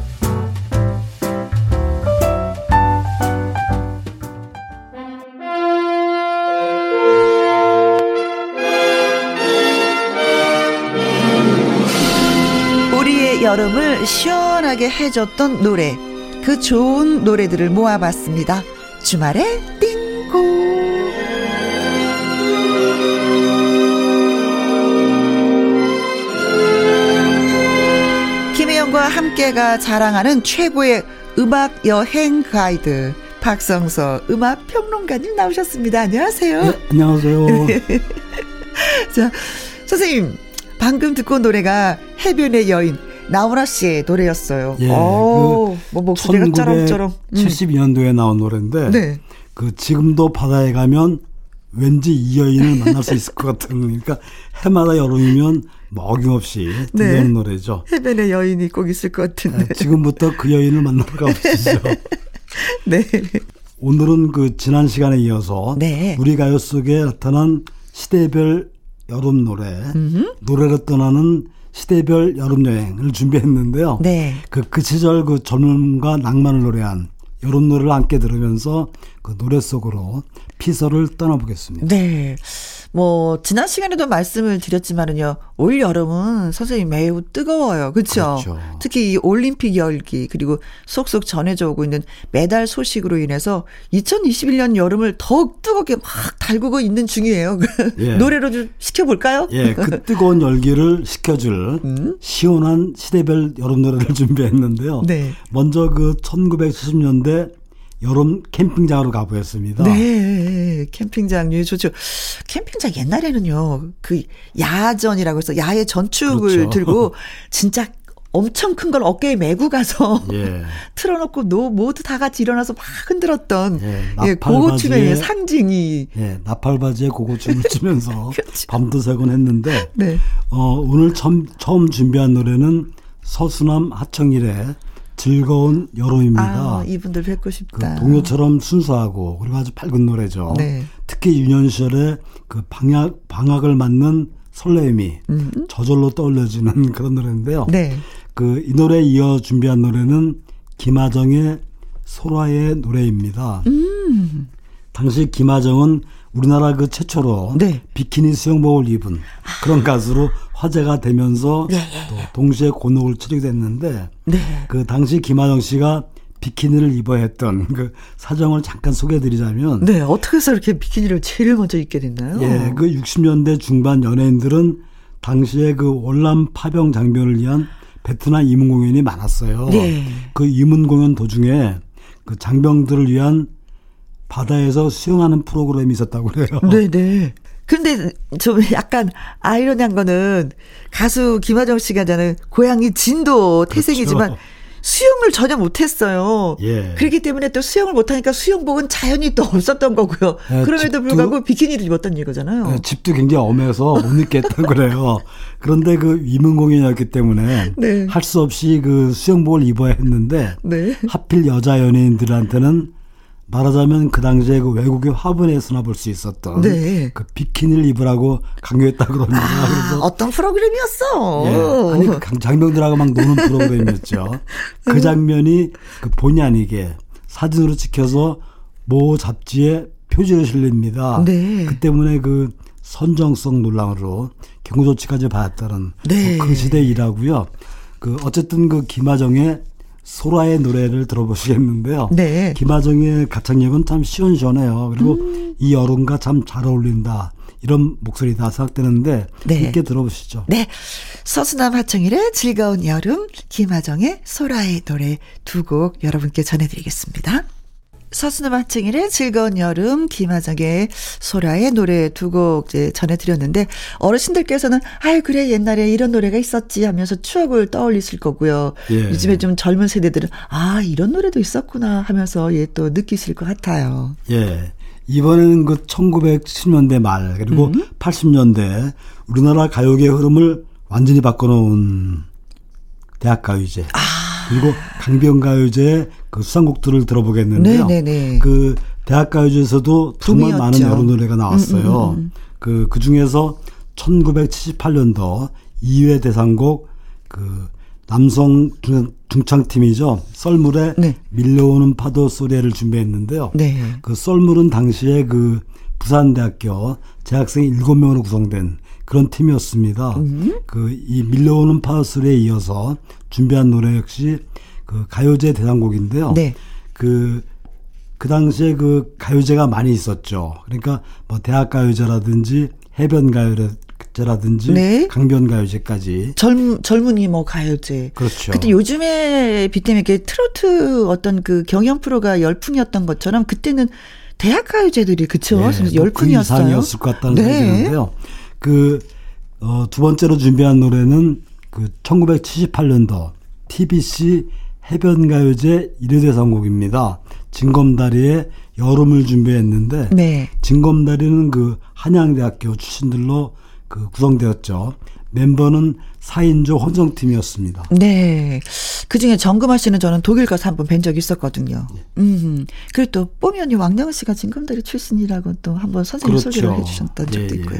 여름을 시원하게 해줬던 노래, 그 좋은 노래들을 모아봤습니다. 주말에 띵고. 김혜영과 함께가 자랑하는 최고의 음악 여행 가이드 박성서 음악 평론가님 나오셨습니다. 안녕하세요. 네, 안녕하세요. 자, 선생님 방금 듣고 온 노래가 해변의 여인 나훈아 씨의 노래였어요. 예, 오, 그 뭐 목소리가 쩌렁쩌렁. 72년도에 나온 노래인데 네. 그 지금도 바다에 가면 왠지 이 여인을 만날 수 있을 것 같은 그러니까 해마다 여름이면 뭐 어김없이 들려오는 네. 노래죠. 해변의 여인이 꼭 있을 것 같은데. 네, 지금부터 그 여인을 만나러 가보시죠. 네. 오늘은 그 지난 시간에 이어서 네. 우리 가요 속에 나타난 시대별 여름 노래, 음흠. 노래로 떠나는 시대별 여름 여행을 준비했는데요. 네. 그, 그 시절 그 젊음과 낭만을 노래한 여름 노래를 함께 들으면서 그 노래 속으로 피서를 떠나보겠습니다. 네. 뭐 지난 시간에도 말씀을 드렸지만은요. 올 여름은 선생님 매우 뜨거워요. 그렇죠? 그렇죠. 특히 이 올림픽 열기 그리고 속속 전해져 오고 있는 메달 소식으로 인해서 2021년 여름을 더욱 뜨겁게 막 달구고 있는 중이에요. 예. 노래로 좀 시켜 볼까요? 예. 그 뜨거운 열기를 식혀줄 음? 시원한 시대별 여름 노래를 준비했는데요. 네. 먼저 그 1970년대 여름 캠핑장으로 가보였습니다. 네, 캠핑장 좋죠. 캠핑장 옛날에는요, 그 야전이라고 해서 야외 전축을 그렇죠. 들고 진짜 엄청 큰 걸 어깨에 메고 가서 예. 틀어놓고 노 모두 다 같이 일어나서 막 흔들었던 예, 예 고고춤의 상징이 예, 나팔바지에 고고춤을 추면서 그렇죠. 밤도 새곤 했는데 네. 어, 오늘 처음, 처음 준비한 노래는 서수남 하청일의 즐거운 여름입니다. 아, 이분들 뵙고 싶다. 그 동요처럼 순수하고 그리고 아주 밝은 노래죠. 네. 특히 유년 시절에 그 방학 방학을 맞는 설레임이 음. 저절로 떠올려지는 그런 노래인데요. 네. 그 이 노래에 이어 준비한 노래는 김하정의 소라의 노래입니다. 음. 당시 김하정은 우리나라 그 최초로 네. 비키니 수영복을 입은 그런 가수로 화제가 되면서 네. 또 동시에 곤혹을 치르게 됐는데 네. 그 당시 김하정 씨가 비키니를 입어야 했던 그 사정을 잠깐 소개해드리자면. 네, 어떻게 해서 이렇게 비키니를 제일 먼저 입게 됐나요? 예, 그 60년대 중반 연예인들은 당시에 그 월남 파병 장병을 위한 베트남 이문 공연이 많았어요. 네. 그 이문 공연 도중에 그 장병들을 위한 바다에서 수영하는 프로그램이 있었다고 그래요. 네네. 네. 근데 좀 약간 아이러니한 거는 가수 김하정 씨가 저는 고향이 진도 태생이지만 그렇죠. 수영을 전혀 못했어요. 예. 그렇기 때문에 또 수영을 못하니까 수영복은 자연히 또 없었던 거고요. 예, 그럼에도 불구하고 비키니를 입었던 이거잖아요. 예, 집도 굉장히 엄해서 못 입겠다는 그래요. 그런데 그 위문공연이었기 때문에 네. 할수 없이 그 수영복을 입어야 했는데 네. 하필 여자 연예인들한테는 말하자면 그 당시에 그 외국의 화분에서나 볼 수 있었던 네. 그 비키니를 입으라고 강요했다 그럽니다. 아, 그래서 어떤 프로그램이었어? 예, 아니 그 장병들하고 막 노는 프로그램이었죠. 그 음. 장면이 그 본의 아니게 사진으로 찍혀서 모 잡지에 표지로 실립니다. 네. 그 때문에 그 선정성 논란으로 경고 조치까지 받았다는 네. 그 시대 일하고요. 그 어쨌든 그 김하정의 소라의 노래를 들어보시겠는데요. 네. 김하정의 가창력은 참 시원시원해요. 그리고 음. 이 여름과 참 잘 어울린다. 이런 목소리다 생각되는데 네. 함께 들어보시죠. 네. 서수남 하청일의 즐거운 여름, 김하정의 소라의 노래 두 곡 여러분께 전해드리겠습니다. 서수남 하층일의 즐거운 여름, 김하정의 소라의 노래 두곡 이제 전해드렸는데, 어르신들께서는, 아유, 그래, 옛날에 이런 노래가 있었지 하면서 추억을 떠올리실 거고요. 예. 요즘에 좀 젊은 세대들은, 아, 이런 노래도 있었구나 하면서 예, 또 느끼실 것 같아요. 예. 이번에는 그 1970년대 말, 그리고 음. 80년대 우리나라 가요계 흐름을 완전히 바꿔놓은 대학가요제. 아. 그리고 강변가요제 그 수상곡들을 들어보겠는데요. 네네네. 그 대학가요제에서도 정말 많은 여러 노래가 나왔어요. 음, 음, 음. 그, 그 중에서 1978년도 2회 대상곡 그 남성 중창 팀이죠. 썰물에 네. 밀려오는 파도 소리를 준비했는데요. 네. 그 썰물은 당시에 그 부산대학교 재학생 7명으로 구성된 그런 팀이었습니다. 음. 그이 밀려오는 파도 소리에 이어서 준비한 노래 역시 그 가요제 대상곡인데요. 네. 그, 그 당시에 그 가요제가 많이 있었죠. 그러니까 뭐 대학 가요제라든지 해변 가요제라든지 네. 강변 가요제까지 젊 젊은이 뭐 가요제 그렇죠. 그때 요즘에 비때문에 이렇게 트로트 어떤 그 경연 프로가 열풍이었던 것처럼 그때는 대학 가요제들이 그쵸 네, 뭐 열풍이었어요. 그 이상이었을 것 같다는 네. 생각이 드는데요. 그 어, 두 번째로 준비한 노래는 그 1978년도 TBC 해변가요제 1회 대상곡입니다. 진검다리의 여름을 준비했는데 네. 진검다리는 그 한양대학교 출신들로 그 구성되었죠. 멤버는 4인조 혼성팀이었습니다. 네. 그 중에 정금아 씨는 저는 독일 가서 한 번 뵌 적이 있었거든요. 네. 음. 그리고 또 뽀미 언니 왕영은 씨가 진검다리 출신이라고 또 한번 선생님 그렇죠. 소개를 해주셨던 적도 예, 예. 있고요.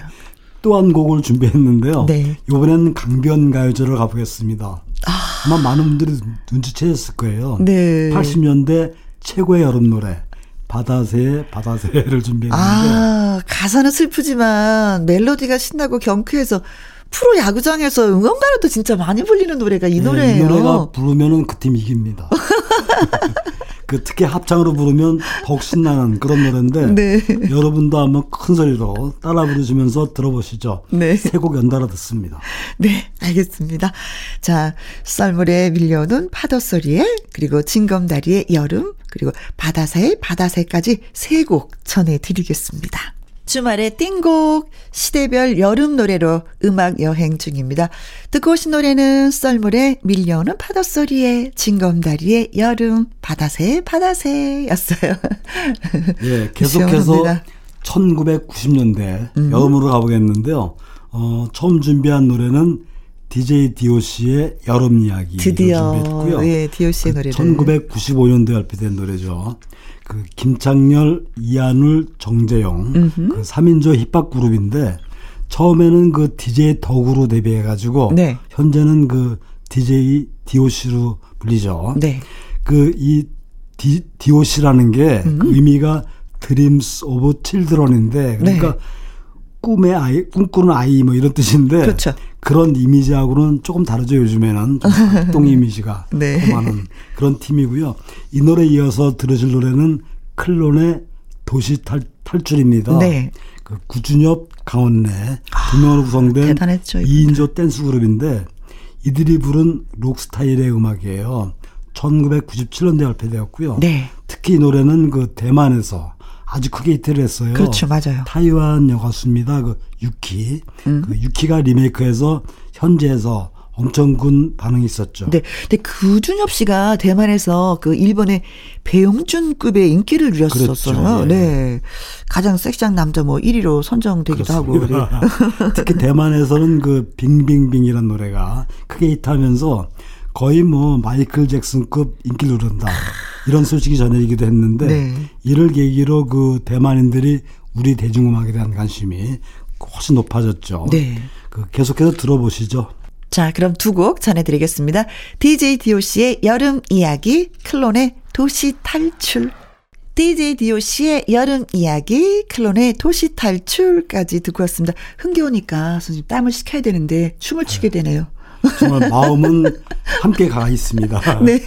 또한 곡을 준비했는데요. 네. 이번에는 강변 가요제를 가보겠습니다. 아. 마 많은 분들이 눈치채셨을 거예요. 네. 80년대 최고의 여름 노래. 바다새 바다새를 준비했는데 아 가사는 슬프지만 멜로디가 신나고 경쾌해서 프로 야구장에서 응원가로도 진짜 많이 불리는 노래가 이 네, 노래예요. 이 노래가 부르면은 그 팀 이깁니다. 그 특히 합창으로 부르면 더욱 신나는 그런 노래인데 네. 여러분도 한번 큰 소리로 따라 부르시면서 들어보시죠. 네. 세곡 연달아 듣습니다. 네, 알겠습니다. 자, 썰물에 밀려오는 파도 소리에 그리고 진검다리의 여름 그리고 바다새의 바다새까지 세 곡 전해드리겠습니다. 주말의 띵곡 시대별 여름 노래로 음악 여행 중입니다. 듣고 오신 노래는 썰물의 밀려오는 파도 소리에 진검다리의 여름 바다새 바다새였어요. 예, 계속해서 1990년대 음. 여름으로 가보겠는데요. 어, 처음 준비한 노래는 DJ DOC의 여름 이야기 드디어 준비했고요. 예, DOC의 그 노래를 1995년도에 발표된 노래죠. 그 김창렬, 이한울, 정재영 음흠. 그 3인조 힙합 그룹인데 처음에는 그 DJ 덕으로 데뷔해 가지고 네. 현재는 그 DJ DOC로 불리죠. 네. 그이 DOC라는 게 음. 그 의미가 Dreams of Children인데 그러니까 네. 꿈의 아이, 꿈꾸는 아이 뭐 이런 뜻인데 그렇죠. 그런 이미지하고는 조금 다르죠. 요즘에는 활동 이미지가 네. 많은 그런 팀이고요. 이 노래 이어서 들으실 노래는 클론의 도시 탈, 탈출입니다. 네. 그 구준엽, 강원래 두 명으로 구성된 대단했죠, 2인조 댄스 그룹인데 이들이 부른 록 스타일의 음악이에요. 1997년대 발표되었고요. 네. 특히 이 노래는 그 대만에서 아주 크게 히트를 했어요. 그렇죠, 맞아요. 타이완 여가수입니다. 그 유키. 음. 그 유키가 리메이크해서 현재에서 엄청 큰 반응이 있었죠. 네. 근데 구준엽 씨가 대만에서 그 일본의 배용준급의 인기를 누렸었어요. 그렇죠. 예. 네. 가장 섹시한 남자 뭐 1위로 선정되기도 그렇습니다. 하고. 특히 대만에서는 그 빙빙빙이라는 노래가 크게 히트하면서 거의 뭐 마이클 잭슨급 인기를 누른다. 이런 소식이 전해지기도 했는데 네. 이를 계기로 그 대만인들이 우리 대중음악에 대한 관심이 훨씬 높아졌죠. 네. 그 계속해서 들어보시죠. 자, 그럼 두 곡 전해드리겠습니다. DJ DOC의 여름 이야기, 클론의 도시 탈출. DJ DOC의 여름 이야기, 클론의 도시 탈출까지 듣고 왔습니다. 흥겨우니까 선생님 땀을 식혀야 되는데 춤을 추게 되네요. 정말 마음은 함께 가 있습니다. 네.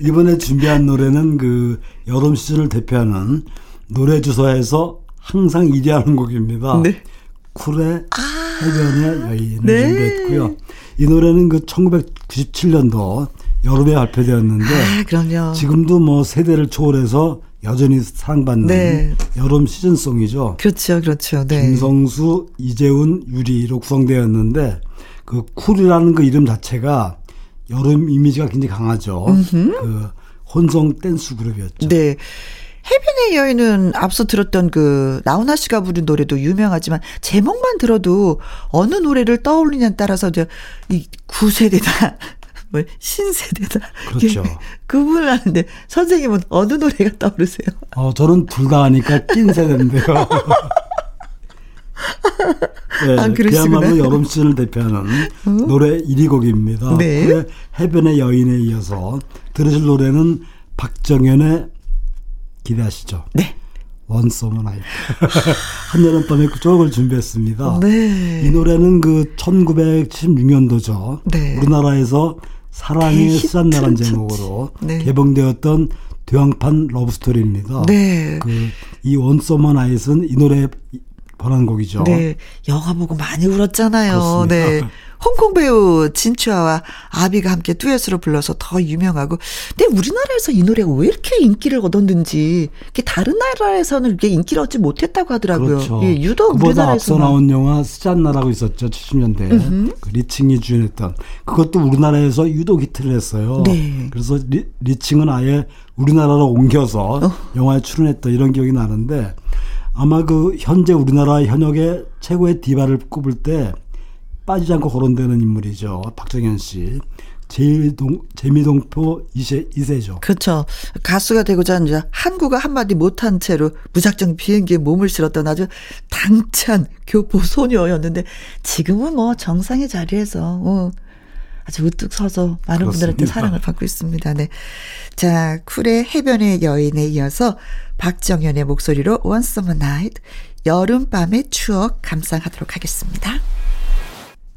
이번에 준비한 노래는 그 여름 시즌을 대표하는 노래 주소에서 항상 1위 하는 곡입니다. 네. 쿨의 아~ 해변의 여인을 네. 준비했고요. 이 노래는 그 1997년도 여름에 발표되었는데 아, 그럼요. 지금도 뭐 세대를 초월해서 여전히 사랑받는 네. 여름 시즌송이죠. 그렇죠, 그렇죠. 네. 김성수, 이재훈, 유리로 구성되었는데 그 쿨이라는 그 이름 자체가 여름 이미지가 굉장히 강하죠. 음흠. 그 혼성 댄스 그룹이었죠. 네. 해변의 여인은 앞서 들었던 그 나훈아 씨가 부른 노래도 유명하지만 제목만 들어도 어느 노래를 떠올리냐에 따라서 이제 이 구세대다 뭐 신세대다. 그렇죠. 그분을 아는데 선생님은 어느 노래가 떠오르세요? 어 저는 둘 다 하니까 낀 세대인데요. 네, 아, 그야말로 여름 시즌을 대표하는 어? 노래 1위 곡입니다. 네. 해변의 여인에 이어서 들으실 노래는 박정현의 기대하시죠. 네. One Summer Night. 한여름밤의 그쪽을 준비했습니다. 네. 이 노래는 그 1976년도죠. 네. 우리나라에서 사랑의 스잔나란 제목으로 네. 개봉되었던 대만판 러브스토리입니다. 네. 그이 One Summer Night는 이 노래 번안 곡이죠. 네. 영화 보고 많이 울었잖아요. 그렇습니다. 네. 홍콩 배우 진추하와 아비가 함께 듀엣으로 불러서 더 유명하고. 근데 우리나라에서 이 노래가 왜 이렇게 인기를 얻었는지, 다른 나라에서는 이렇게 인기를 얻지 못했다고 하더라고요. 그렇죠. 예, 유독 우리나라에서 앞서 나온 영화 스잔나라고 있었죠. 70년대. 그 리칭이 주연했던. 그것도 우리나라에서 유독 히트를 했어요. 네. 그래서 리, 리칭은 아예 우리나라로 옮겨서 어. 영화에 출연했던 이런 기억이 나는데 아마 그 현재 우리나라 현역의 최고의 디바를 꼽을 때 빠지지 않고 거론되는 인물이죠. 박정현 씨. 제동, 재미동포 2세, 2세죠. 그렇죠. 가수가 되고자 이제 한국어 한마디 못한 채로 무작정 비행기에 몸을 실었던 아주 당찬 교포 소녀였는데 지금은 뭐 정상의 자리에서 어, 아주 우뚝 서서 많은 그렇습니다. 분들한테 사랑을 받고 있습니다. 네. 자, 쿨의 해변의 여인에 이어서 박정현의 목소리로 One Summer Night 여름밤의 추억 감상하도록 하겠습니다.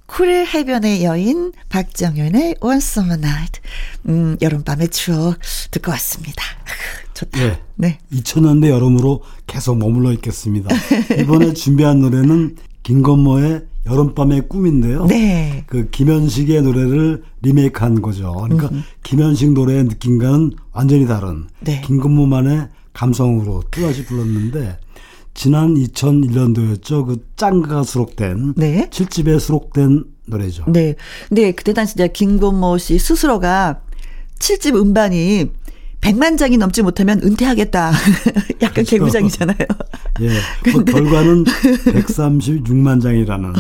쿨의 해변의 여인 박정현의 One Summer Night 음, 여름밤의 추억 듣고 왔습니다. 좋다. 네. 네. 2000년대 여름으로 계속 머물러 있겠습니다. 이번에 준비한 노래는 김건모의 여름밤의 꿈인데요. 네. 그 김현식의 노래를 리메이크한 거죠. 그러니까 음. 김현식 노래의 느낌과는 완전히 다른 네. 김건모만의 감성으로 또다시 불렀는데 지난 2001년도였죠. 그 짱가가 수록된 네. 7집에 수록된 노래죠. 네. 네, 그때 당시 이제 김건모 씨 스스로가 7집 음반이 100만 장이 넘지 못하면 은퇴하겠다. 약간 그렇죠. 개구장이잖아요. 예. 뭐 결과는 136만 장이라는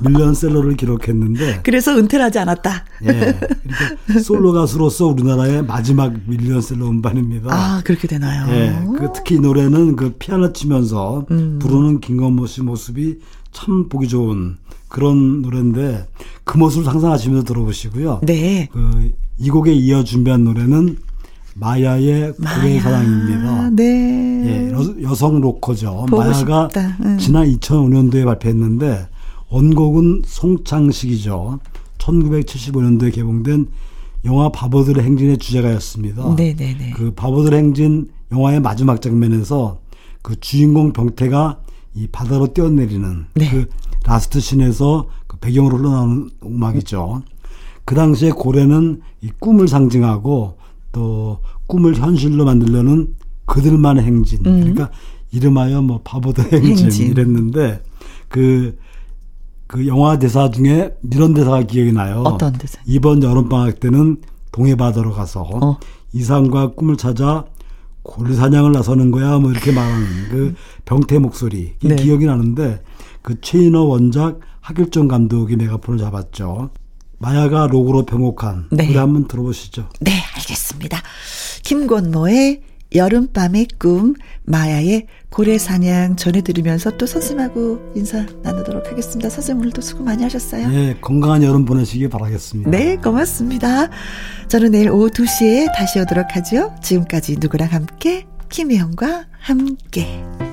밀리언셀러를 기록했는데. 그래서 은퇴를 하지 않았다. 예. 그러니까 솔로 가수로서 우리나라의 마지막 밀리언셀러 음반입니다. 아, 그렇게 되나요? 예. 그 특히 이 노래는 그 피아노 치면서 음. 부르는 김건모 씨 모습이 참 보기 좋은 그런 노래인데 그 모습을 상상하시면서 들어보시고요. 네. 그 이 곡에 이어 준비한 노래는 마야의 고래사랑입니다. 네. 예, 여, 성 로커죠. 마야가 응. 지난 2005년도에 발표했는데 원곡은 송창식이죠. 1975년도에 개봉된 영화 바보들의 행진의 주제가였습니다. 네네네. 그 바보들의 행진 영화의 마지막 장면에서 그 주인공 병태가 이 바다로 뛰어내리는 네. 그 라스트 씬에서 그 배경으로 흘러나오는 음악이죠. 그 당시에 고래는 이 꿈을 상징하고 또 꿈을 현실로 만들려는 그들만의 행진. 음. 그러니까 이름하여 뭐 바보들 행진, 행진. 이랬는데 그, 그 영화 대사 중에 이런 대사가 기억이 나요. 어떤 대사? 이번 여름방학 때는 동해바다로 가서 어. 이상과 꿈을 찾아 고래 사냥을 나서는 거야 뭐 이렇게 말하는 그 병태 목소리 네. 기억이 나는데 그 최인호 원작 하길정 감독이 메가폰을 잡았죠. 마야가 로고로 병옥한 네. 노래 한번 들어보시죠. 네, 알겠습니다. 김권모의 여름밤의 꿈, 마야의 고래사냥 전해드리면서 또 선생님하고 인사 나누도록 하겠습니다. 선생님 오늘도 수고 많이 하셨어요. 네, 건강한 여름 보내시기 바라겠습니다. 네, 고맙습니다. 저는 내일 오후 2시에 다시 오도록 하죠. 지금까지 누구랑 함께, 김혜영과 함께.